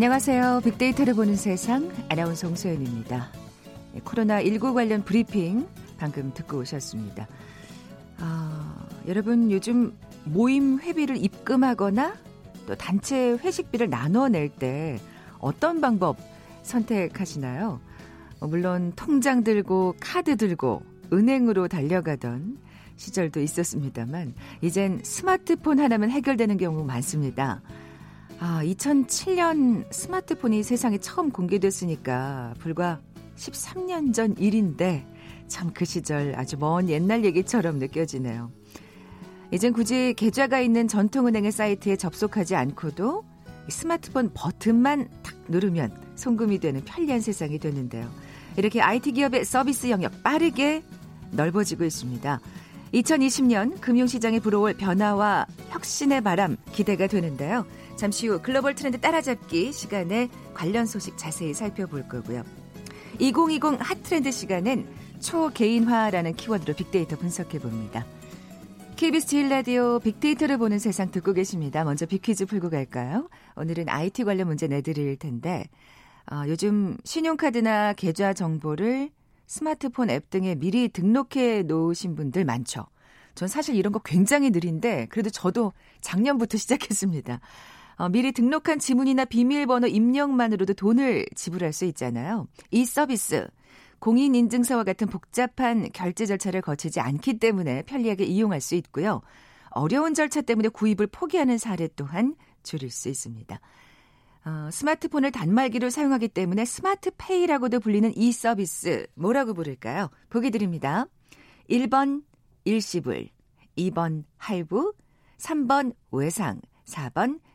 안녕하세요. 빅데이터를 보는 세상 아나운서 홍소연입니다. 네, 코로나19 관련 브리핑 방금 듣고 오셨습니다. 아, 여러분 요즘 모임 회비를 입금하거나 또 단체 회식비를 나눠낼 때 어떤 방법 선택하시나요? 어, 물론 통장 들고 카드 들고 은행으로 달려가던 시절도 있었습니다만 이젠 스마트폰 하나면 해결되는 경우 많습니다. 아, 2007년 스마트폰이 세상에 처음 공개됐으니까 불과 13년 전 일인데 참 그 시절 아주 먼 옛날 얘기처럼 느껴지네요. 이젠 굳이 계좌가 있는 전통은행의 사이트에 접속하지 않고도 스마트폰 버튼만 탁 누르면 송금이 되는 편리한 세상이 됐는데요. 이렇게 IT 기업의 서비스 영역 빠르게 넓어지고 있습니다. 2020년 금융시장에 불어올 변화와 혁신의 바람 기대가 되는데요. 잠시 후 글로벌 트렌드 따라잡기 시간에 관련 소식 자세히 살펴볼 거고요. 2020 핫트렌드 시간엔 초개인화라는 키워드로 빅데이터 분석해 봅니다. KBS 제일 라디오 빅데이터를 보는 세상 듣고 계십니다. 먼저 빅퀴즈 풀고 갈까요? 오늘은 IT 관련 문제 내드릴 텐데 어, 요즘 신용카드나 계좌 정보를 스마트폰 앱 등에 미리 등록해 놓으신 분들 많죠. 전 사실 이런 거 굉장히 느린데 그래도 저도 작년부터 시작했습니다. 어, 미리 등록한 지문이나 비밀번호 입력만으로도 돈을 지불할 수 있잖아요. 이 서비스 공인인증서와 같은 복잡한 결제 절차를 거치지 않기 때문에 편리하게 이용할 수 있고요. 어려운 절차 때문에 구입을 포기하는 사례 또한 줄일 수 있습니다. 어, 스마트폰을 단말기로 사용하기 때문에 스마트페이라고도 불리는 이 서비스 뭐라고 부를까요? 보기 드립니다. 1번 일시불, 2번 할부, 3번 외상, 4번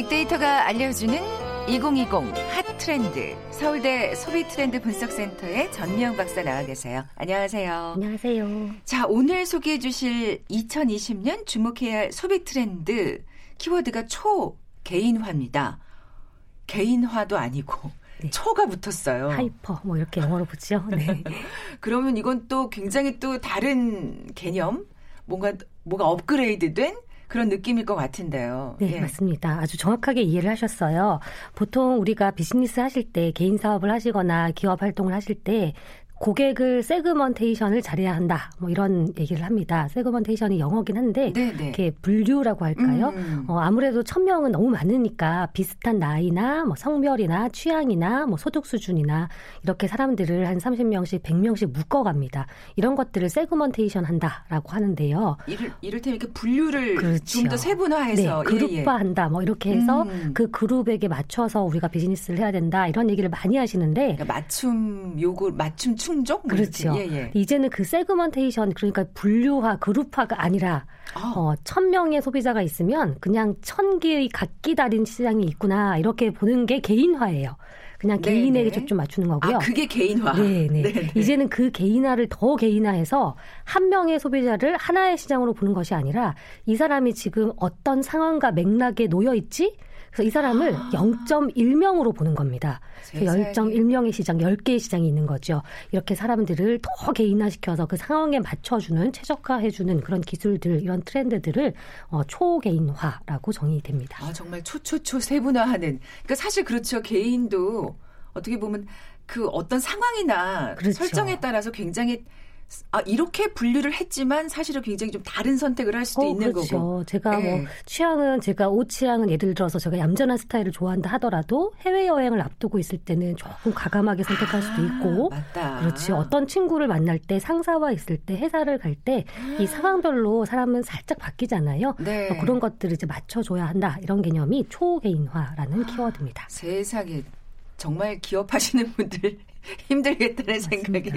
빅데이터가 알려주는 2020 핫트렌드 서울대 소비트렌드 분석센터의 전미영 박사 나와 계세요. 안녕하세요. 안녕하세요. 자, 오늘 소개해 주실 2020년 주목해야 할 소비트렌드 키워드가 초 개인화입니다. 개인화도 아니고 네. 초가 붙었어요. hyper 뭐 이렇게 영어로 붙죠. 네. 그러면 이건 또 굉장히 또 다른 개념 뭔가 뭐가 업그레이드된 그런 느낌일 것 같은데요. 네, 예. 맞습니다. 아주 정확하게 이해를 하셨어요. 보통 우리가 비즈니스 하실 때 개인 사업을 하시거나 기업 활동을 하실 때 고객을 segmentation을 잘해야 한다. 뭐 이런 얘기를 합니다. segmentation이 영어긴 한데 네네. 네. 이렇게 분류라고 할까요? 음, 음. 어, 아무래도 천 명은 너무 많으니까 비슷한 나이나 뭐 성별이나 취향이나 뭐 소득 수준이나 이렇게 사람들을 한 30명씩 100명씩 묶어 갑니다. 이런 것들을 세그먼테이션 한다라고 하는데요. 이를 이를테면 이렇게 분류를 그렇죠. 좀더 세분화해서 네, 그룹화한다. 예, 예. 뭐 이렇게 해서 음. 그 그룹에게 맞춰서 우리가 비즈니스를 해야 된다. 이런 얘기를 많이 하시는데 그러니까 맞춤 요구 맞춤 충족? 그렇죠. 예, 예. 이제는 그 세그먼테이션 그러니까 분류화, 그룹화가 아니라 아. 어, 천 명의 소비자가 있으면 그냥 천 개의 각기 다른 시장이 있구나 이렇게 보는 게 개인화예요. 그냥 네네. 개인에게 초점 맞추는 거고요. 아, 그게 개인화. 네, 네. 이제는 그 개인화를 더 개인화해서 한 명의 소비자를 하나의 시장으로 보는 것이 아니라 이 사람이 지금 어떤 상황과 맥락에 놓여 있지? 그래서 이 사람을 아. 0.1명으로 보는 겁니다. 0.1명의 시장, 10개의 시장이 있는 거죠. 이렇게 사람들을 더 개인화시켜서 그 상황에 맞춰주는, 최적화해주는 그런 기술들, 이런 트렌드들을 어, 초개인화라고 정의됩니다. 아, 정말 초초초 세분화하는. 그러니까 사실 그렇죠. 개인도 어떻게 보면 그 어떤 상황이나 그렇죠. 설정에 따라서 굉장히 아, 이렇게 분류를 했지만 사실은 굉장히 좀 다른 선택을 할 수도 어, 있는 그렇죠. 거고. 제가 네. 뭐. 취향은 제가 옷 취향은 예를 들어서 제가 얌전한 스타일을 좋아한다 하더라도 해외 여행을 앞두고 있을 때는 조금 과감하게 선택할 수도 있고. 아, 맞다. 그렇지. 어떤 친구를 만날 때 상사와 있을 때 회사를 갈 때이 아. 상황별로 사람은 살짝 바뀌잖아요. 네. 그런 것들을 이제 맞춰줘야 한다. 이런 개념이 초개인화라는 아, 키워드입니다. 세상에 정말 기업하시는 분들 힘들겠다는 맞습니다. 생각이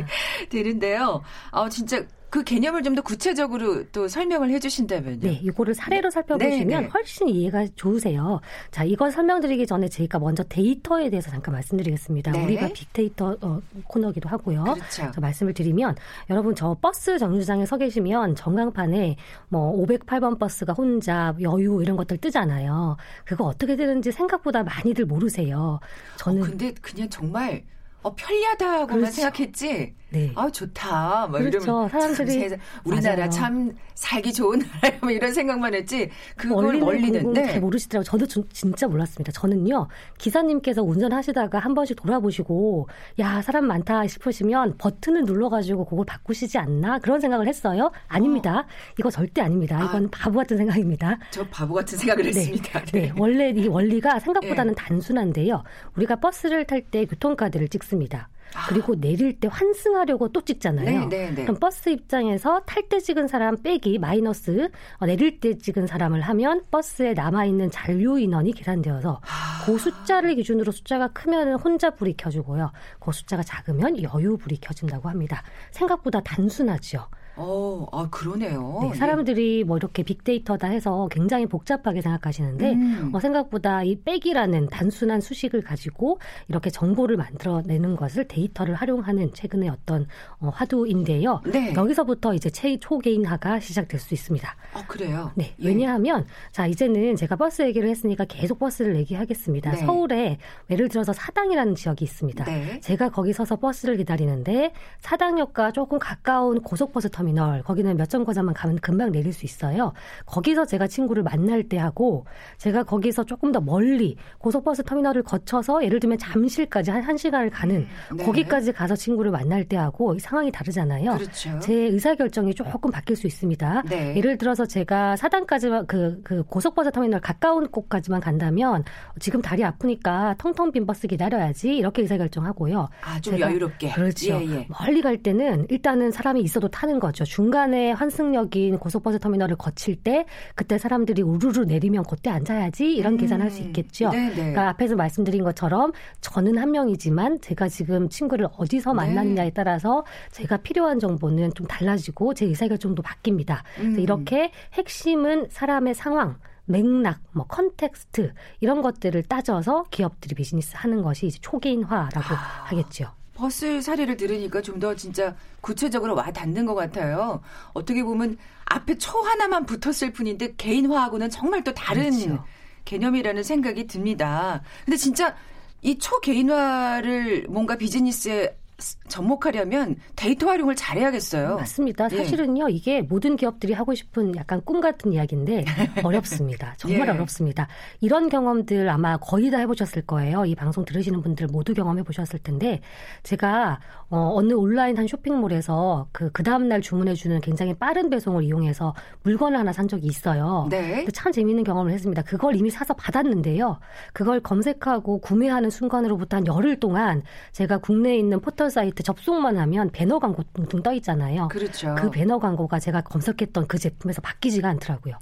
드는데요. 아, 진짜 그 개념을 좀 더 구체적으로 또 설명을 해주신다면요. 네, 이거를 사례로 살펴보시면 네, 네. 훨씬 이해가 좋으세요. 자, 이걸 설명드리기 전에 제가 먼저 데이터에 대해서 잠깐 말씀드리겠습니다. 네. 우리가 빅데이터 어, 코너기도 하고요. 그렇죠. 말씀을 드리면 여러분 저 버스 정류장에 서 계시면 전광판에 뭐 508번 버스가 혼잡, 여유 이런 것들 뜨잖아요. 그거 어떻게 되는지 생각보다 많이들 모르세요. 저는 어, 근데 그냥 정말 어, 편리하다고만 그렇죠. 생각했지. 네. 아 좋다. 뭐 그렇죠. 이러면 사람들이 참, 우리나라 맞아요. 참 살기 좋은 나라 뭐 이런 생각만 했지. 그걸 멀리는 잘 모르시더라고요. 저도 좀, 진짜 몰랐습니다. 저는요 기사님께서 운전하시다가 한 번씩 돌아보시고 야 사람 많다 싶으시면 버튼을 눌러가지고 그걸 바꾸시지 않나 그런 생각을 했어요. 아닙니다. 어. 이거 절대 아닙니다. 아. 이건 아, 바보 같은 생각입니다. 저 바보 같은 생각을 네. 했습니다. 네. 네. 원래 이 원리가 생각보다는 네. 단순한데요. 우리가 버스를 탈 때 교통카드를 찍습니다. 그리고 내릴 때 환승하려고 또 찍잖아요. 네, 네, 네. 그럼 버스 입장에서 탈 때 찍은 사람 빼기 마이너스 어, 내릴 때 찍은 사람을 하면 버스에 남아 있는 잔류 인원이 계산되어서 아. 그 숫자를 기준으로 숫자가 크면 혼자 불이 켜주고요. 그 숫자가 작으면 여유 불이 켜진다고 합니다. 생각보다 단순하죠. 어, 아, 그러네요. 네, 사람들이 뭐 이렇게 빅데이터다 해서 굉장히 복잡하게 생각하시는데 음. 어, 생각보다 이 빼기라는 단순한 수식을 가지고 이렇게 정보를 만들어내는 것을 데이터를 활용하는 최근의 어떤 어, 화두인데요. 네. 여기서부터 이제 초개인화가 시작될 수 있습니다. 아, 그래요? 네. 네. 왜냐하면 자 이제는 제가 버스 얘기를 했으니까 계속 버스를 얘기하겠습니다. 네. 서울에 예를 들어서 사당이라는 지역이 있습니다. 네. 제가 거기 서서 버스를 기다리는데 사당역과 조금 가까운 고속버스 터 터미널 거기는 몇 정거장만 가면 금방 내릴 수 있어요. 거기서 제가 친구를 만날 때 하고 제가 거기서 조금 더 멀리 고속버스 터미널을 거쳐서 예를 들면 잠실까지 한 1시간을 가는 네. 거기까지 가서 친구를 만날 때 하고 상황이 다르잖아요. 그렇죠. 제 의사 결정이 조금 바뀔 수 있습니다. 네. 예를 들어서 제가 사당까지만 그, 그 고속버스 터미널 가까운 곳까지만 간다면 지금 다리 아프니까 텅텅 빈 버스 기다려야지 이렇게 의사 결정하고요. 아, 좀 여유롭게. 그렇죠. 예, 예. 멀리 갈 때는 일단은 사람이 있어도 타는 거죠. 거죠. 중간에 환승역인 고속버스 터미널을 거칠 때 그때 사람들이 우르르 내리면 그때 앉아야지 이런 음. 계산할 수 있겠죠. 네네. 그러니까 앞에서 말씀드린 것처럼 저는 한 명이지만 제가 지금 친구를 어디서 네. 만났느냐에 따라서 제가 필요한 정보는 좀 달라지고 제 의사결정도 바뀝니다. 음. 이렇게 핵심은 사람의 상황 맥락, 뭐 context 이런 것들을 따져서 기업들이 비즈니스 하는 것이 이제 초개인화라고 아. 하겠죠. 버스 사례를 들으니까 좀 더 진짜 구체적으로 와 닿는 것 같아요. 어떻게 보면 앞에 초 하나만 붙었을 뿐인데 개인화하고는 정말 또 다른 그렇죠. 개념이라는 생각이 듭니다. 근데 진짜 이 초개인화를 뭔가 비즈니스에 접목하려면 데이터 활용을 잘해야겠어요. 맞습니다. 예. 사실은요, 예. 이게 모든 기업들이 하고 싶은 약간 꿈 같은 이야기인데 어렵습니다. 정말 예. 어렵습니다. 이런 경험들 아마 거의 다 해보셨을 거예요. 이 방송 들으시는 분들 모두 경험해 보셨을 텐데 제가 어, 어느 온라인 한 쇼핑몰에서 그, 그 다음날 주문해주는 굉장히 빠른 배송을 이용해서 물건을 하나 산 적이 있어요. 네. 참 재미있는 경험을 했습니다. 그걸 이미 사서 받았는데요. 그걸 검색하고 구매하는 순간으로부터 한 열흘 동안 제가 국내에 있는 포털 사이트 접속만 하면 배너 광고 둥둥 떠 있잖아요. 그렇죠. 그 배너 광고가 제가 검색했던 그 제품에서 바뀌지가 않더라고요.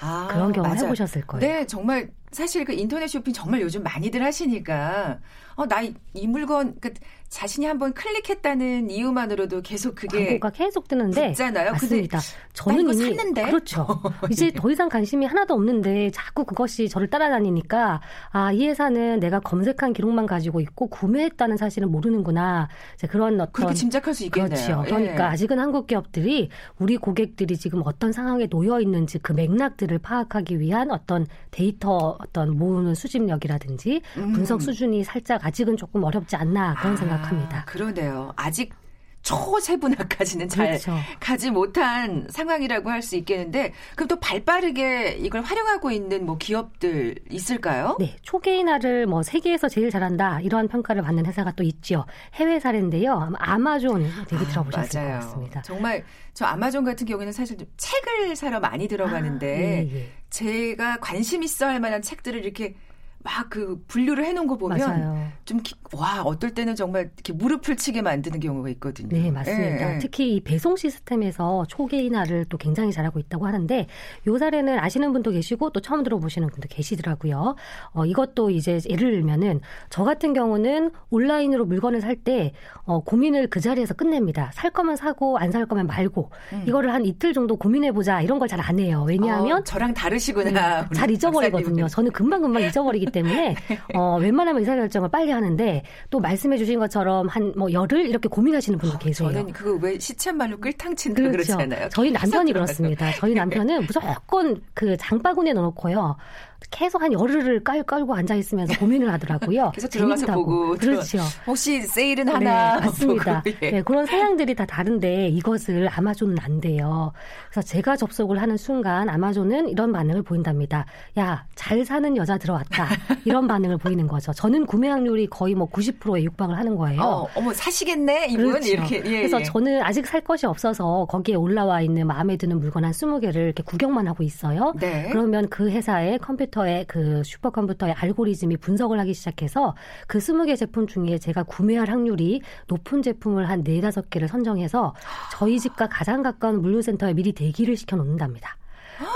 아, 그런 경험 맞아. 해보셨을 거예요. 네, 정말 사실 그 인터넷 쇼핑 정말 요즘 많이들 하시니까 어 나 이 물건 그 자신이 한번 클릭했다는 이유만으로도 계속 그게 광고가 계속 뜨는데 붙잖아요. 맞습니다. 저는 이미 샀는데? 그렇죠. 이제 더 이상 관심이 하나도 없는데 자꾸 그것이 저를 따라다니니까 아 이 회사는 내가 검색한 기록만 가지고 있고 구매했다는 사실은 모르는구나. 이제 그런 어떤 그렇게 짐작할 수 있겠네요. 그렇죠. 그러니까 예. 아직은 한국 기업들이 우리 고객들이 지금 어떤 상황에 놓여 있는지 그 맥락들을 파악하기 위한 어떤 데이터 어떤 모으는 수집력이라든지 음. 분석 수준이 살짝 아직은 조금 어렵지 않나 그런 아. 생각. 생각합니다. 그러네요. 아직 초세분화까지는 잘 그렇죠. 가지 못한 상황이라고 할 수 있겠는데 그럼 또 발빠르게 이걸 활용하고 있는 뭐 기업들 있을까요? 네, 초개인화를 뭐 세계에서 제일 잘한다 이러한 평가를 받는 회사가 또 있죠. 해외 사례인데요. 아마존 되게 아, 들어보셨을 아, 것 같습니다. 정말 저 아마존 같은 경우에는 사실 좀 책을 사러 많이 들어가는데 아, 예, 예. 제가 관심 있어 할 만한 책들을 이렇게 막 그 분류를 해놓은 거 보면 좀 와 어떨 때는 정말 이렇게 무릎을 치게 만드는 경우가 있거든요. 네 맞습니다. 예, 예. 특히 이 배송 시스템에서 초계인화를 또 굉장히 잘하고 있다고 하는데 요 사례는 아시는 분도 계시고 또 처음 들어보시는 분도 계시더라고요. 어, 이것도 이제 예를 들면은 저 같은 경우는 온라인으로 물건을 살 때 어, 고민을 그 자리에서 끝냅니다. 살 거면 사고 안 살 거면 말고 음. 이거를 한 이틀 정도 고민해 보자 이런 걸 잘 안 해요. 왜냐하면 어, 저랑 다르시구나. 음, 잘 잊어버리거든요. 저는 금방 금방 잊어버리기 때문에 어, 웬만하면 의사결정을 빨리 하는데 또 말씀해 주신 것처럼 한 뭐 열흘 이렇게 고민하시는 분도 계세요. 저는 그거 왜 시쳇말로 끌탕친다 그렇죠. 그러잖아요. 저희 남편이 그렇습니다. 저희 남편은 무조건 그 장바구니에 넣어놓고요. 계속 한 열흘을 깔, 깔고 앉아 있으면서 고민을 하더라고요. 계속 들어가서 보고 그렇죠. 혹시 세일은 하나 네, 맞습니다. 보고, 예. 네, 그런 사양들이 다 다른데 이것을 아마존은 안 돼요. 그래서 제가 접속을 하는 순간 아마존은 이런 반응을 보인답니다. 야, 잘 사는 여자 들어왔다. 이런 반응을 보이는 거죠. 저는 구매 확률이 거의 뭐 90%에 육박을 하는 거예요. 어, 어머 사시겠네 이분 그렇죠. 이렇게. 예, 그래서 예. 저는 아직 살 것이 없어서 거기에 올라와 있는 마음에 드는 물건 한 20개를 이렇게 구경만 하고 있어요. 네. 그러면 그 회사의 컴퓨터 컴퓨터의 그 슈퍼컴퓨터의 알고리즘이 분석을 하기 시작해서 그 20개 제품 중에 제가 구매할 확률이 높은 제품을 한 4, 5개를 선정해서 저희 집과 가장 가까운 물류센터에 미리 대기를 시켜 놓는답니다.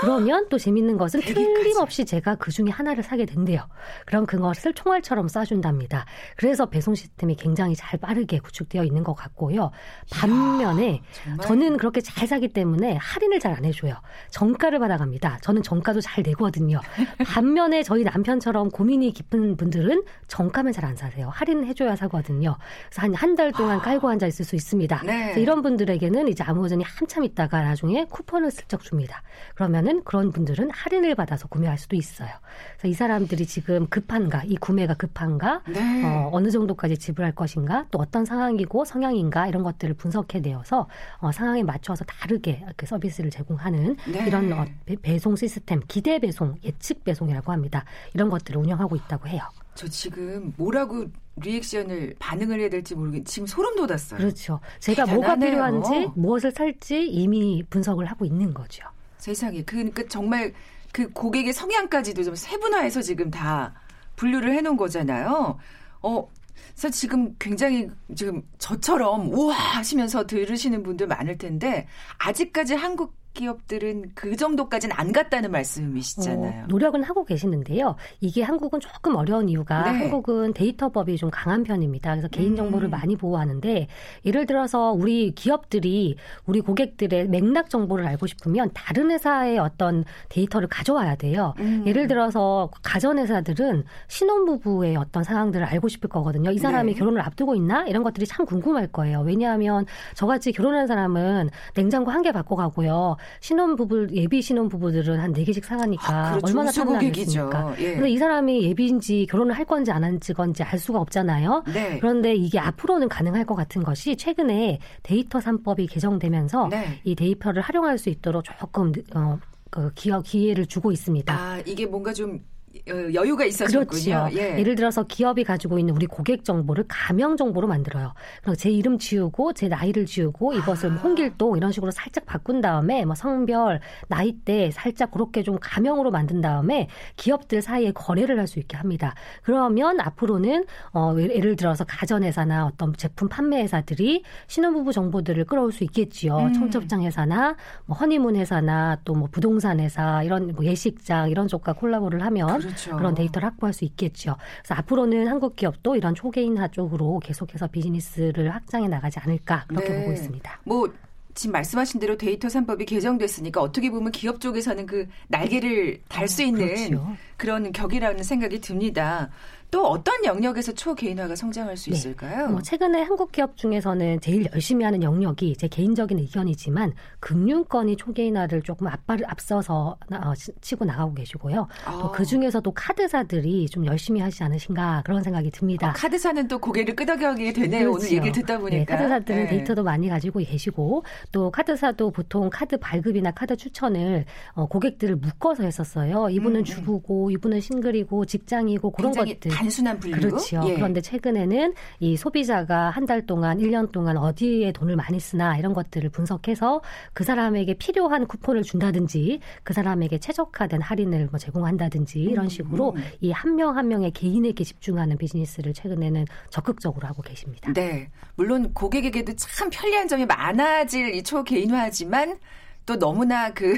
그러면 또 재밌는 것은 틀림없이 제가 그 중에 하나를 사게 된대요. 그럼 그것을 총알처럼 쏴준답니다. 그래서 배송 시스템이 굉장히 잘 빠르게 구축되어 있는 것 같고요. 반면에 이야, 저는 그렇게 잘 사기 때문에 할인을 잘 안 해줘요. 정가를 받아갑니다. 저는 정가도 잘 내거든요. 반면에 저희 남편처럼 고민이 깊은 분들은 정가면 잘 안 사세요. 할인 해줘야 사거든요. 그래서 한 한 달 동안 아. 깔고 앉아 있을 수 있습니다. 네. 이런 분들에게는 이제 아무전이 한참 있다가 나중에 쿠폰을 슬쩍 줍니다. 그럼 그러면은 그런 분들은 할인을 받아서 구매할 수도 있어요. 그래서 이 사람들이 지금 급한가, 이 구매가 급한가, 네. 어, 어느 정도까지 지불할 것인가, 또 어떤 상황이고 성향인가 이런 것들을 분석해내어서 어, 상황에 맞춰서 다르게 그 서비스를 제공하는 네. 이런 어, 배송 시스템, 기대 배송, 예측 배송이라고 합니다. 이런 것들을 운영하고 있다고 해요. 저 지금 뭐라고 리액션을 반응을 해야 될지 모르겠 지금 소름 돋았어요. 그렇죠. 제가 대단하네요. 뭐가 필요한지 무엇을 살지 이미 분석을 하고 있는 거죠. 세상에. 그, 그러니까 정말 그 고객의 성향까지도 좀 세분화해서 지금 다 분류를 해놓은 거잖아요. 어, 그래서 지금 굉장히 지금 저처럼 우와 하시면서 들으시는 분들 많을 텐데 아직까지 한국 기업들은 그 정도까지는 안 갔다는 말씀이시잖아요. 어, 노력은 하고 계시는데요. 이게 한국은 조금 어려운 이유가 네. 한국은 데이터법이 좀 강한 편입니다. 그래서 개인 정보를 음. 많이 보호하는데 예를 들어서 우리 기업들이 우리 고객들의 맥락 정보를 알고 싶으면 다른 회사의 어떤 데이터를 가져와야 돼요. 음. 예를 들어서 가전 회사들은 신혼부부의 어떤 상황들을 알고 싶을 거거든요. 이 사람이 네. 결혼을 앞두고 있나 이런 것들이 참 궁금할 거예요. 왜냐하면 저같이 결혼한 사람은 냉장고 한 개 바꿔 가고요. 신혼 부부 예비 신혼 부부들은 한 네 개씩 사가니까 아, 그렇죠. 얼마나 탐나겠습니까? 예. 그런데 이 사람이 예비인지 결혼을 할 건지 안할 건지 알 수가 없잖아요. 네. 그런데 이게 앞으로는 가능할 것 같은 것이 최근에 데이터 3법이 개정되면서 네. 이 데이터를 활용할 수 있도록 조금 어, 그 기회를 주고 있습니다. 아 이게 뭔가 좀 어, 여유가 있었군요. 그렇죠. 예. 예를 들어서 기업이 가지고 있는 우리 고객 정보를 가명 정보로 만들어요. 그럼 제 이름 지우고 제 나이를 지우고 이것을 아. 홍길동 이런 식으로 살짝 바꾼 다음에 뭐 성별, 나이대 살짝 그렇게 좀 가명으로 만든 다음에 기업들 사이에 거래를 할 수 있게 합니다. 그러면 앞으로는 어 예를 들어서 가전회사나 어떤 제품 판매 회사들이 신혼부부 정보들을 끌어올 수 있겠지요. 음. 청첩장 회사나 뭐 허니문 회사나 또 뭐 부동산 회사 이런 뭐 예식장 이런 쪽과 콜라보를 하면 그렇죠. 그런 데이터를 확보할 수 있겠죠. 그래서 앞으로는 한국 기업도 이런 초개인화 쪽으로 계속해서 비즈니스를 확장해 나가지 않을까 그렇게 네. 보고 있습니다. 뭐 지금 말씀하신 대로 데이터 3법이 개정됐으니까 어떻게 보면 기업 쪽에서는 그 날개를 달수 어, 있는 그렇죠. 그런 격이라는 생각이 듭니다. 또 어떤 영역에서 초개인화가 성장할 수 네. 있을까요? 뭐 최근에 한국 기업 중에서는 제일 열심히 하는 영역이 제 개인적인 의견이지만 금융권이 초개인화를 조금 앞발을 앞서서 어, 치고 나가고 계시고요. 아. 또그 중에서도 카드사들이 좀 열심히 하지 않으신가 그런 생각이 듭니다. 어, 카드사는 또 고개를 끄덕여게 되네요. 그렇죠. 오늘 얘기를 듣다 네, 보니까. 네, 카드사들은 네. 데이터도 많이 가지고 계시고 또 카드사도 보통 카드 발급이나 카드 추천을 어, 고객들을 묶어서 했었어요. 이분은 음, 음. 주부고 이분은 싱글이고 직장이고 그런 것들 단순한 분류 그렇죠. 예. 그런데 최근에는 이 소비자가 한 달 동안 1년 동안 어디에 돈을 많이 쓰나 이런 것들을 분석해서 그 사람에게 필요한 쿠폰을 준다든지 그 사람에게 최적화된 할인을 뭐 제공한다든지 이런 음, 식으로 음. 이한 명 한 명의 개인에게 집중하는 비즈니스를 최근에는 적극적으로 하고 계십니다. 네. 물론 고객에게도 참 편리한 점이 많아질 이 초개인화지만 또 너무나 그,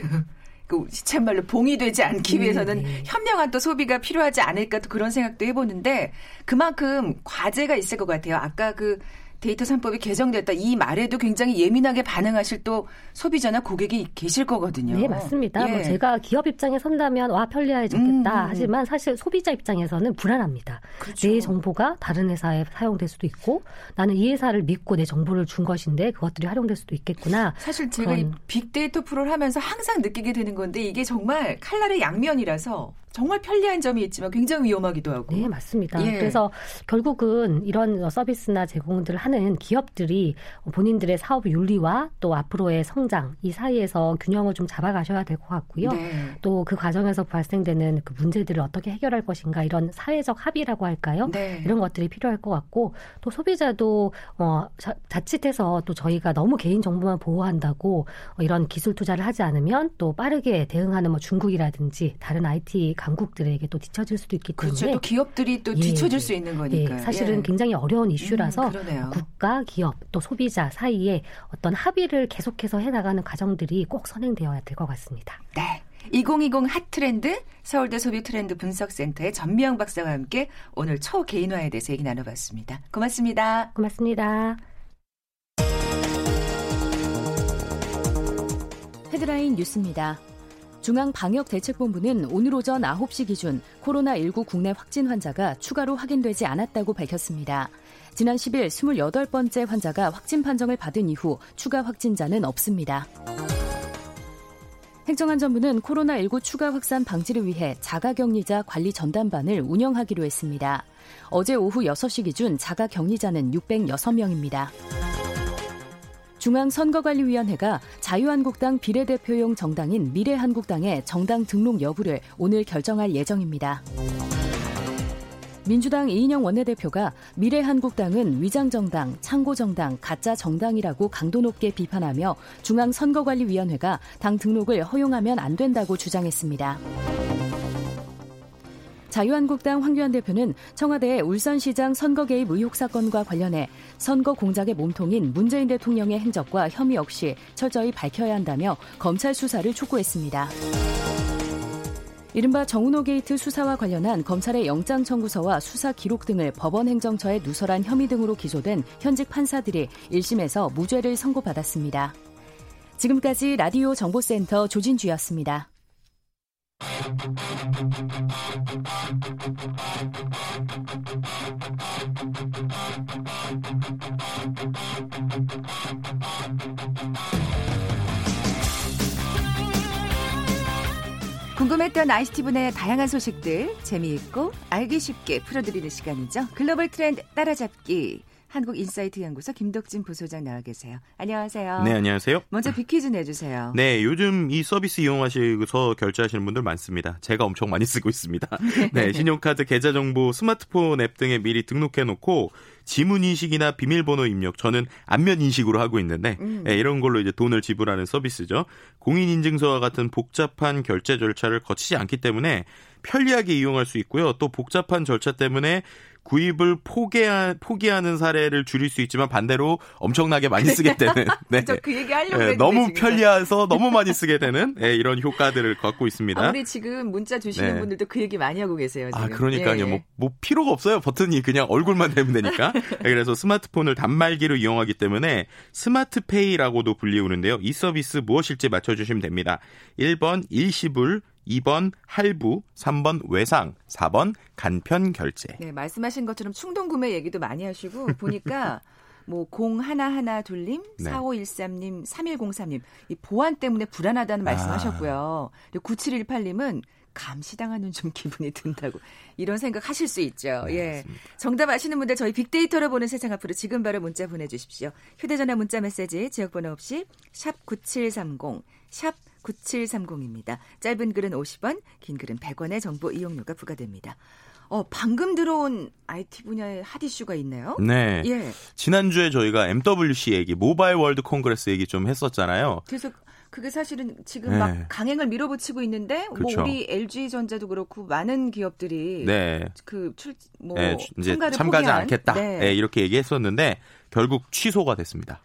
그 시쳇말로 봉이 되지 않기 네, 위해서는 네. 현명한 또 소비가 필요하지 않을까 또 그런 생각도 해보는데 그만큼 과제가 있을 것 같아요. 아까 그 데이터 3법이 개정됐다 이 말에도 굉장히 예민하게 반응하실 또 소비자나 고객이 계실 거거든요. 네, 맞습니다. 뭐 예. 뭐 제가 기업 입장에 선다면 와 편리해졌겠다. 음. 하지만 사실 소비자 입장에서는 불안합니다. 그렇죠. 내 정보가 다른 회사에 사용될 수도 있고 나는 이 회사를 믿고 내 정보를 준 것인데 그것들이 활용될 수도 있겠구나. 사실 제가 이 빅데이터 프로를 하면서 항상 느끼게 되는 건데 이게 정말 칼날의 양면이라서 정말 편리한 점이 있지만 굉장히 위험하기도 하고. 네, 맞습니다. 예. 그래서 결국은 이런 서비스나 제공들을 하는 기업들이 본인들의 사업 윤리와 또 앞으로의 성장 이 사이에서 균형을 좀 잡아가셔야 될 것 같고요. 네. 또그 과정에서 발생되는 그 문제들을 어떻게 해결할 것인가 이런 사회적 합의라고 할까요? 네. 이런 것들이 필요할 것 같고 또 소비자도 어, 자, 자칫해서 또 저희가 너무 개인 정보만 보호한다고 어, 이런 기술 투자를 하지 않으면 또 빠르게 대응하는 뭐 중국이라든지 다른 IT 강국들에게 또 뒤처질 수도 있기 때문에 그렇죠. 또 기업들이 또 예, 뒤처질 예, 수 있는 거니까 예, 사실은 예. 굉장히 어려운 이슈라서 음, 국가, 기업 또 소비자 사이에 어떤 합의를 계속해서 해나가는 과정들이 꼭 선행되어야 될 것 같습니다. 네. 2020 핫트렌드 서울대 소비 트렌드 분석센터의 전미영 박사와 함께 오늘 초개인화에 대해서 얘기 나눠봤습니다. 고맙습니다. 고맙습니다. 헤드라인 뉴스입니다. 중앙방역대책본부는 오늘 오전 9시 기준 코로나19 국내 확진 환자가 추가로 확인되지 않았다고 밝혔습니다. 지난 10일 28번째 환자가 확진 판정을 받은 이후 추가 확진자는 없습니다. 행정안전부는 코로나19 추가 확산 방지를 위해 자가격리자 관리 전담반을 운영하기로 했습니다. 어제 오후 6시 기준 자가격리자는 606명입니다. 중앙선거관리위원회가 자유한국당 비례대표용 정당인 미래한국당의 정당 등록 여부를 오늘 결정할 예정입니다. 민주당 이인영 원내대표가 미래한국당은 위장정당, 창고정당, 가짜 정당이라고 강도 높게 비판하며 중앙선거관리위원회가 당 등록을 허용하면 안 된다고 주장했습니다. 자유한국당 황교안 대표는 청와대 울산시장 선거 개입 의혹 사건과 관련해 선거 공작의 몸통인 문재인 대통령의 행적과 혐의 역시 철저히 밝혀야 한다며 검찰 수사를 촉구했습니다. 이른바 정운호 게이트 수사와 관련한 검찰의 영장 청구서와 수사 기록 등을 법원 행정처에 누설한 혐의 등으로 기소된 현직 판사들이 1심에서 무죄를 선고받았습니다. 지금까지 라디오 정보센터 조진주였습니다. 궁금했던 ICT분의 다양한 소식들 재미있고 알기 쉽게 풀어드리는 시간이죠. 글로벌 트렌드 따라잡기. 한국인사이트 연구소 김덕진 부소장 나와 계세요. 안녕하세요. 네, 안녕하세요. 먼저 빅퀴즈 내주세요. 네, 요즘 이 서비스 이용하시고서 결제하시는 분들 많습니다. 제가 엄청 많이 쓰고 있습니다. 네, 신용카드 계좌 정보 스마트폰 앱 등에 미리 등록해 놓고 지문 인식이나 비밀번호 입력 저는 안면 인식으로 하고 있는데 음. 네, 이런 걸로 이제 돈을 지불하는 서비스죠. 공인 인증서와 같은 복잡한 결제 절차를 거치지 않기 때문에 편리하게 이용할 수 있고요. 또 복잡한 절차 때문에 구입을 포기하, 포기하는 사례를 줄일 수 있지만 반대로 엄청나게 많이 쓰게 되는 네. 그 얘기 하려고 네, 너무 지금. 편리해서 너무 많이 쓰게 되는 네, 이런 효과들을 갖고 있습니다. 우리 지금 문자 주시는 네. 분들도 그 얘기 많이 하고 계세요. 지금. 아 그러니까요. 예. 뭐, 뭐 필요가 없어요. 버튼이 그냥 얼굴만 되면 되니까. 네, 그래서 스마트폰을 단말기로 이용하기 때문에 스마트페이라고도 불리우는데요. 이 서비스 무엇일지 맞춰주시면 됩니다. 1번 일시불, 2번 할부, 3번 외상, 4번 간편 결제. 네, 말씀하신 것처럼 충동 구매 얘기도 많이 하시고 보니까 뭐 01하나 둘님, 네. 4513님, 3103님 이 보안 때문에 불안하다는 말씀하셨고요. 아. 9718님은 감시당하는 좀 기분이 든다고 이런 생각 하실 수 있죠. 네, 예. 맞습니다. 정답 아시는 분들 저희 빅데이터로 보는 세상 앞으로 지금 바로 문자 보내 주십시오. 휴대 전화 문자 메시지 지역 번호 없이 샵 9730, 샵 9730입니다. 짧은 글은 50원, 긴 글은 100원의 정보 이용료가 부과됩니다. 어, 방금 들어온 IT 분야의 hot issue가 있네요. 네. 예. 지난주에 저희가 MWC 얘기, Mobile World Congress 얘기 좀 했었잖아요. 그래서 그게 사실은 지금 네. 막 강행을 밀어붙이고 있는데 그렇죠. 뭐 우리 LG 전자도 그렇고 많은 기업들이 네. 그출뭐 네, 참가를 참가하지 포기한, 않겠다. 네. 네, 이렇게 얘기했었는데 결국 취소가 됐습니다.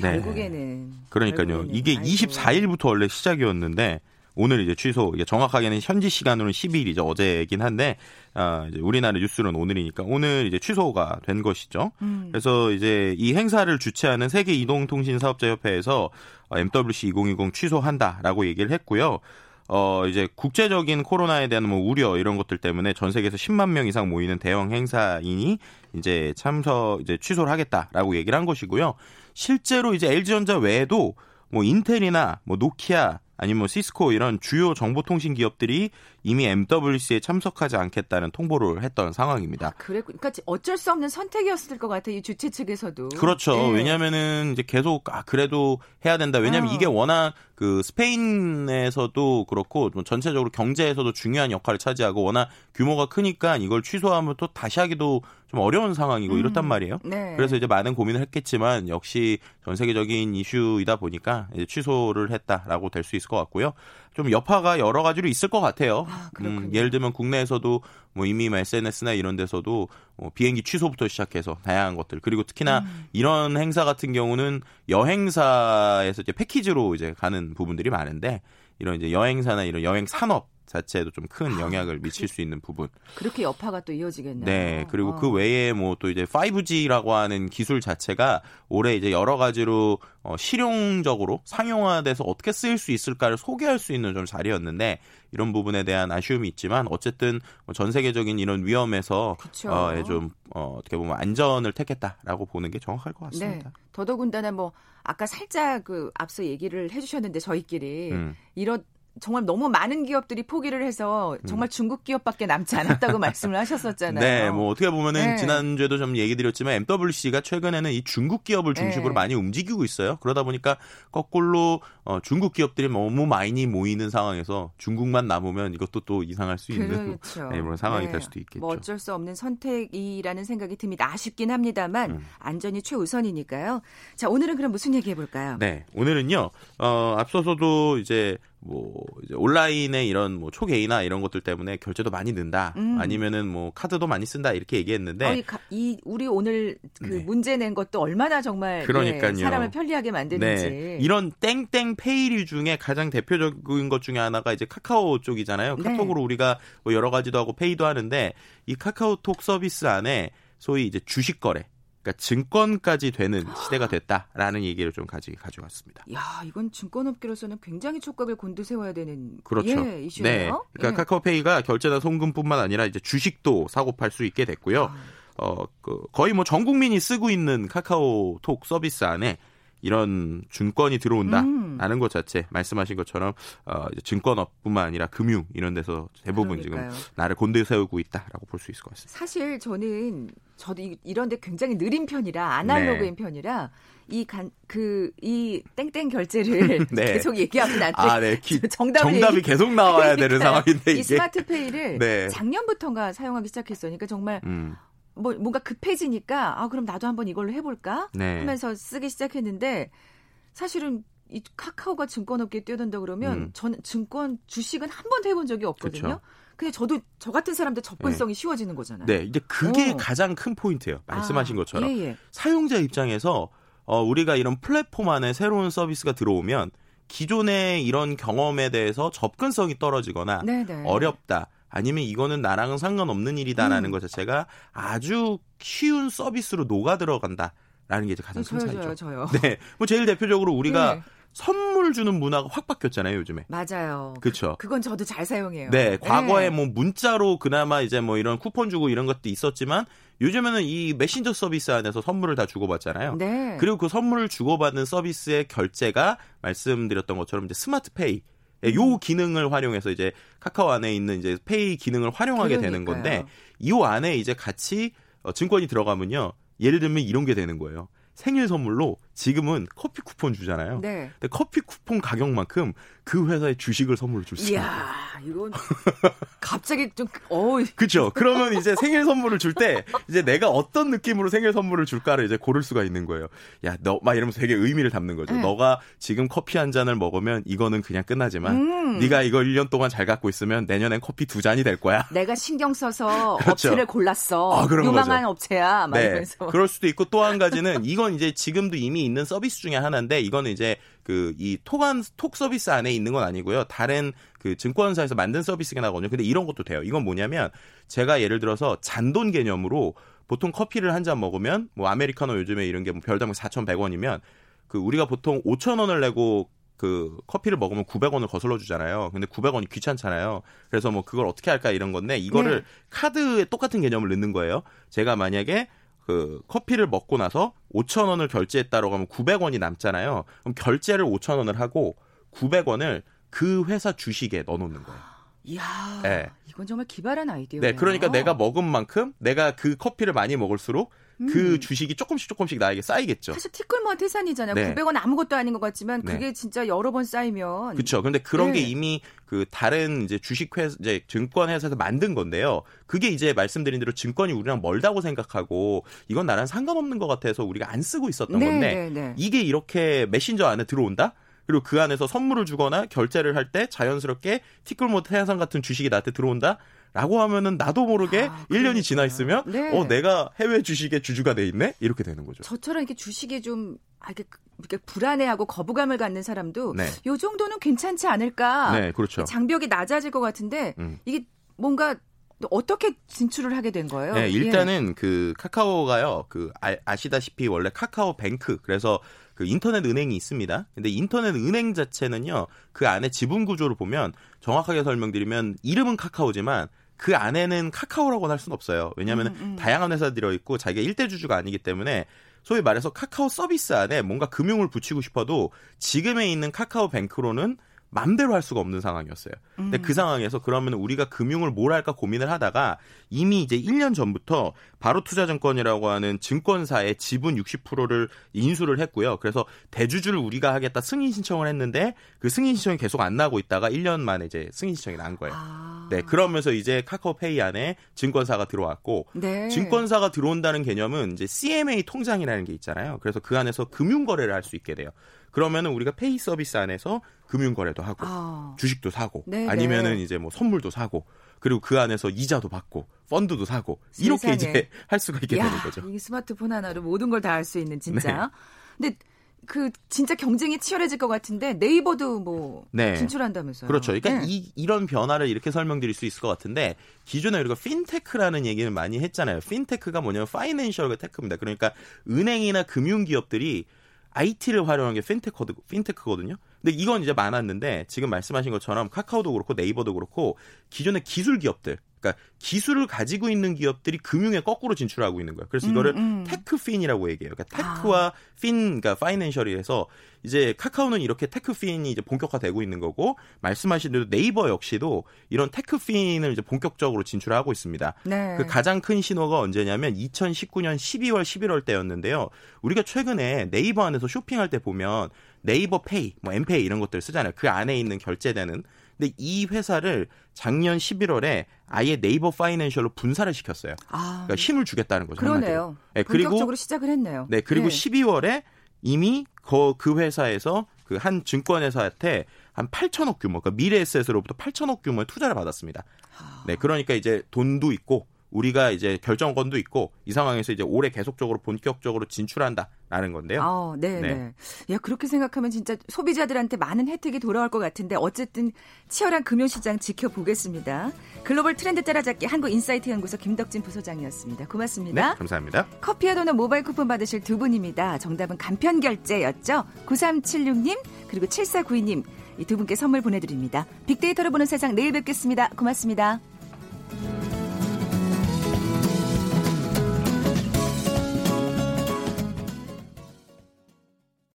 네. 결국에는 그러니까요. 결국에는. 이게 아이고. 24일부터 원래 시작이었는데 오늘 이제 취소. 이게 정확하게는 현지 시간으로는 12일이죠. 어제이긴 한데 아, 이제 우리나라 뉴스는 오늘이니까 오늘 이제 취소가 된 것이죠. 음. 그래서 이제 이 행사를 주최하는 세계 이동통신 사업자 협회에서 어, MWC 2020 취소한다라고 얘기를 했고요. 어 이제 국제적인 코로나에 대한 뭐 우려 이런 것들 때문에 전 세계에서 10만 명 이상 모이는 대형 행사이니 이제 참석 이제 취소를 하겠다라고 얘기를 한 것이고요. 실제로 이제 LG전자 외에도 뭐 인텔이나 뭐 노키아 아니면 뭐 시스코 이런 주요 정보통신 기업들이 이미 MWC에 참석하지 않겠다는 통보를 했던 상황입니다. 그래, 그러니까 어쩔 수 없는 선택이었을 것 같아 이 주최 측에서도. 그렇죠. 예. 왜냐면은 이제 계속 아 그래도 해야 된다. 왜냐면 어. 이게 워낙 그 스페인에서도 그렇고 뭐 전체적으로 경제에서도 중요한 역할을 차지하고 워낙 규모가 크니까 이걸 취소하면 또 다시 하기도 좀 어려운 상황이고 이렇단 음. 말이에요. 네. 그래서 이제 많은 고민을 했겠지만 역시 전 세계적인 이슈이다 보니까 이제 취소를 했다라고 될 수 있을 것 같고요. 좀 여파가 여러 가지로 있을 것 같아요. 아. 음, 예를 들면 국내에서도 뭐 이미 뭐 SNS나 이런 데서도 뭐 비행기 취소부터 시작해서 다양한 것들 그리고 특히나 음. 이런 행사 같은 경우는 여행사에서 이제 패키지로 이제 가는 부분들이 많은데 이런 이제 여행사나 이런 여행 산업 자체에도 좀큰 아, 영향을 미칠 수 있는 부분. 그렇게 여파가 또 이어지겠네요. 네. 그리고 어. 그 외에 뭐 또 이제 5G라고 하는 기술 자체가 올해 이제 여러 가지로 어, 실용적으로 상용화돼서 어떻게 쓰일 수 있을까를 소개할 수 있는 좀 자리였는데 이런 부분에 대한 아쉬움이 있지만 어쨌든 뭐전 세계적인 이런 위험에서. 어, 예, 좀 어, 어떻게 보면 안전을 택했다라고 보는 게 정확할 것 같습니다. 네. 더더군다나 뭐 아까 살짝 그 앞서 얘기를 해주셨는데 저희끼리 음. 이런 정말 너무 많은 기업들이 포기를 해서 정말 중국 기업밖에 남지 않았다고 말씀을 하셨었잖아요. 네, 뭐 어떻게 보면은 네. 지난주에도 좀 얘기 드렸지만 MWC가 최근에는 이 중국 기업을 중심으로 네. 많이 움직이고 있어요. 그러다 보니까 거꾸로 어, 중국 기업들이 너무 많이 모이는 상황에서 중국만 남으면 이것도 또 이상할 수 있는 그렇죠. 네, 그런 상황이 네. 될 수도 있겠죠. 뭐 어쩔 수 없는 선택이라는 생각이 듭니다. 아쉽긴 합니다만 음. 안전이 최우선이니까요. 자, 오늘은 그럼 무슨 얘기 해볼까요? 네, 오늘은요. 어, 앞서서도 이제 뭐 이제 온라인의 이런 뭐 초개인화 이런 것들 때문에 결제도 많이 는다. 음. 아니면은 뭐 카드도 많이 쓴다 이렇게 얘기했는데 어, 이, 가- 이 우리 오늘 그 네. 문제 낸 것도 얼마나 정말 그러니까요. 예, 사람을 편리하게 만드는지. 네. 이런 땡땡 페이류 중에 가장 대표적인 것 중에 하나가 이제 카카오 쪽이잖아요. 네. 카톡으로 우리가 뭐 여러 가지도 하고 페이도 하는데 이 카카오톡 서비스 안에 소위 이제 주식 거래, 그러니까 증권까지 되는 시대가 됐다라는 얘기를 좀 가지 가져왔습니다. 야, 이건 증권업계로서는 굉장히 촉각을 곤두세워야 되는 그렇죠. 예, 네. 이슈예요. 그러니까 예. 카카오페이가 결제나 송금뿐만 아니라 이제 주식도 사고 팔 수 있게 됐고요. 아. 어, 그 거의 뭐 전 국민이 쓰고 있는 카카오톡 서비스 안에 이런 증권이 들어온다라는 음. 것 자체 말씀하신 것처럼 어, 증권업뿐만 아니라 금융 이런 데서 대부분 그러니까요. 지금 나를 곤두에 세우고 있다라고 볼 수 있을 것 같습니다. 사실 저는 저도 이- 이런데 굉장히 느린 편이라 아날로그인 네. 편이라 이간그이 땡땡 결제를 네. 계속 얘기하면 안 돼. 아, 네. 기- 정답이 얘기- 계속 나와야 되는. 상황인데 이 이게 스마트페이를 네. 작년부터인가 사용하기 시작했어요. 그러니까 정말 음, 뭐 뭔가 급해지니까 아 그럼 나도 한번 이걸로 해볼까 네. 하면서 쓰기 시작했는데 사실은 이 카카오가 증권업계에 뛰어든다 그러면 음. 저는 증권 주식은 한 번도 해본 적이 없거든요. 그쵸. 근데 저도 저 같은 사람들 접근성이 쉬워지는 거잖아요. 네, 이제 그게 어. 가장 큰 포인트예요. 말씀하신 아, 것처럼. 예, 예. 사용자 입장에서 어, 우리가 이런 플랫폼 안에 새로운 서비스가 들어오면 기존의 이런 경험에 대해서 접근성이 떨어지거나 네, 네. 어렵다. 아니면 이거는 나랑은 상관없는 일이다라는 음. 것 자체가 아주 쉬운 서비스로 녹아 들어간다라는 게 이제 가장 큰 저요, 저요, 차이죠. 저요. 네, 뭐 제일 대표적으로 우리가 네. 선물 주는 문화가 확 바뀌었잖아요 요즘에. 맞아요. 그렇죠. 그건 저도 잘 사용해요. 네, 과거에 네. 뭐 문자로 그나마 이제 뭐 이런 쿠폰 주고 이런 것도 있었지만 요즘에는 이 메신저 서비스 안에서 선물을 다 주고받잖아요. 네. 그리고 그 선물을 주고받는 서비스의 결제가 말씀드렸던 것처럼 이제 스마트페이 예, 요 기능을 활용해서 이제 카카오 안에 있는 이제 페이 기능을 활용하게 되는 건데 이 안에 이제 같이 어, 증권이 들어가면요. 예를 들면 이런 게 되는 거예요. 생일 선물로 지금은 커피 쿠폰 주잖아요. 네. 근데 커피 쿠폰 가격만큼 그 회사의 주식을 선물로 줄 수 있어요. 이야, 이건 갑자기 좀 어. 그렇죠. 그러면 이제 생일 선물을 줄 때 이제 내가 어떤 느낌으로 생일 선물을 줄까를 이제 고를 수가 있는 거예요. 야, 너 막 이러면서 되게 의미를 담는 거죠. 네. 너가 지금 커피 한 잔을 먹으면 이거는 그냥 끝나지만 음. 네가 이거 1년 동안 잘 갖고 있으면 내년엔 커피 두 잔이 될 거야. 내가 신경 써서 그렇죠. 업체를 골랐어. 아, 그런 유망한 거죠. 업체야. 막 네. 이러면서. 그럴 수도 있고 또 한 가지는 이건 이제 지금도 이미 있는 서비스 중에 하나인데 이거는 이제 그이 톡안 톡 서비스 안에 있는 건 아니고요. 다른 그 증권사에서 만든 서비스가 나거든요. 근데 이런 것도 돼요. 이건 뭐냐면 제가 예를 들어서 잔돈 개념으로 보통 커피를 한 잔 먹으면 뭐 아메리카노 요즘에 이런 게 뭐 별다방 4,100원이면 그 우리가 보통 5,000원을 내고 그 커피를 먹으면 900원을 거슬러 주잖아요. 근데 900원이 귀찮잖아요. 그래서 뭐 그걸 어떻게 할까 이런 건데 이거를 네. 카드에 똑같은 개념을 넣는 거예요. 제가 만약에 그 커피를 먹고 나서 5,000원을 결제했다라고 하면 900원이 남잖아요. 그럼 결제를 5,000원을 하고 900원을 그 회사 주식에 넣어 놓는 거예요. 이야, 네. 이건 정말 기발한 아이디어예요. 네, 그러니까 내가 먹은 만큼 내가 그 커피를 많이 먹을수록 그 음. 주식이 조금씩 조금씩 나에게 쌓이겠죠. 사실 티끌모아 태산이잖아요. 네. 900원 아무것도 아닌 것 같지만 네. 그게 진짜 여러 번 쌓이면 그렇죠. 근데 그런 게 네. 이미 그 다른 이제 주식회 이제 증권 회사에서 만든 건데요. 그게 이제 말씀드린 대로 증권이 우리랑 멀다고 생각하고 이건 나랑 상관없는 것 같아서 우리가 안 쓰고 있었던 네, 건데 네, 네. 이게 이렇게 메신저 안에 들어온다? 그리고 그 안에서 선물을 주거나 결제를 할 때 자연스럽게 티끌모트 태양상 같은 주식이 나한테 들어온다? 라고 하면은 나도 모르게 아, 1년이 지나. 있으면 네. 어 내가 해외 주식의 주주가 돼 있네? 이렇게 되는 거죠. 저처럼 이렇게 주식에 좀 아, 이렇게, 이렇게 불안해하고 거부감을 갖는 사람도 네. 요 정도는 괜찮지 않을까. 네, 그렇죠. 장벽이 낮아질 것 같은데 음. 이게 뭔가 어떻게 진출을 하게 된 거예요? 네, 예. 일단은 그 카카오가요. 그 아, 아시다시피 원래 카카오 뱅크 그래서 그 인터넷 은행이 있습니다. 근데 인터넷 은행 자체는요. 그 안에 지분 구조를 보면 정확하게 설명드리면 이름은 카카오지만 그 안에는 카카오라고 할 수는 없어요. 왜냐하면 음, 음. 다양한 회사 들어 있고 자기가 일대 주주가 아니기 때문에 소위 말해서 카카오 서비스 안에 뭔가 금융을 붙이고 싶어도 지금에 있는 카카오 뱅크로는 맘대로 할 수가 없는 상황이었어요. 근데 음. 그 상황에서 그러면 우리가 금융을 뭘 할까 고민을 하다가 이미 이제 1년 전부터 바로 투자증권이라고 하는 증권사의 지분 60%를 인수를 했고요. 그래서 대주주를 우리가 하겠다 승인 신청을 했는데 그 승인 신청이 계속 안 나고 있다가 1년 만에 이제 승인 신청이 난 거예요. 아. 네, 그러면서 이제 카카오페이 안에 증권사가 들어왔고 네. 증권사가 들어온다는 개념은 이제 CMA 통장이라는 게 있잖아요. 그래서 그 안에서 금융 거래를 할 수 있게 돼요. 그러면은 우리가 페이 서비스 안에서 금융 거래도 하고 아. 주식도 사고 네, 아니면은 네. 이제 뭐 선물도 사고 그리고 그 안에서 이자도 받고 펀드도 사고 이렇게 세상에. 이제 할 수가 있게 야, 되는 거죠. 이 스마트폰 하나로 모든 걸 다 할 수 있는 진짜. 근데 그 진짜 경쟁이 치열해질 것 같은데 네이버도 뭐 네. 진출한다면서요. 그렇죠. 그러니까 네. 이, 이런 변화를 이렇게 설명드릴 수 있을 것 같은데 기존에 우리가 핀테크라는 얘기를 많이 했잖아요. 핀테크가 뭐냐면 financial tech입니다. 그러니까 은행이나 금융 기업들이 IT를 활용한 게 핀테크, 핀테크거든요. 근데 이건 이제 많았는데 지금 말씀하신 것처럼 카카오도 그렇고 네이버도 그렇고 기존의 기술 기업들 그러니까 기술을 가지고 있는 기업들이 금융에 거꾸로 진출하고 있는 거예요. 그래서 이거를 음, 음. techfin이라고 얘기해요. 그러니까 테크와 핀, 그러니까 파이낸셜이 해서 이제 카카오는 이렇게 테크핀이 이제 본격화되고 있는 거고 말씀하신 대로 네이버 역시도 이런 테크핀을 이제 본격적으로 진출하고 있습니다. 네. 그 가장 큰 신호가 언제냐면 2019년 12월 11월 때였는데요. 우리가 최근에 네이버 안에서 쇼핑할 때 보면 네이버 페이, 뭐 엠페이 이런 것들 쓰잖아요. 그 안에 있는 결제되는. 근데 이 회사를 작년 11월에 아예 네이버 파이낸셜로 분사를 시켰어요. 아, 그러니까 힘을 주겠다는 거죠. 그러네요. 네, 그리고 본격적으로 시작을 했네요. 네, 그리고 네. 12월에 이미 그, 그 회사에서 그 한 증권회사한테 한 8천억 규모, 그러니까 미래에셋으로부터 8천억 규모의 투자를 받았습니다. 아. 네, 그러니까 이제 돈도 있고 우리가 이제 결정권도 있고 이 상황에서 이제 올해 계속적으로 본격적으로 진출한다라는 건데요. 아, 네, 네. 네. 야, 그렇게 생각하면 진짜 소비자들한테 많은 혜택이 돌아올 것 같은데 어쨌든 치열한 금융시장 지켜보겠습니다. 글로벌 트렌드 따라잡기 한국인사이트 연구소 김덕진 부소장이었습니다. 네, 고맙습니다. 감사합니다. 커피와 도넛 모바일 쿠폰 받으실 두 분입니다. 정답은 간편 결제였죠. 9376님 그리고 7492님 이 두 분께 선물 보내드립니다. 빅데이터로 보는 세상 내일 뵙겠습니다. 고맙습니다.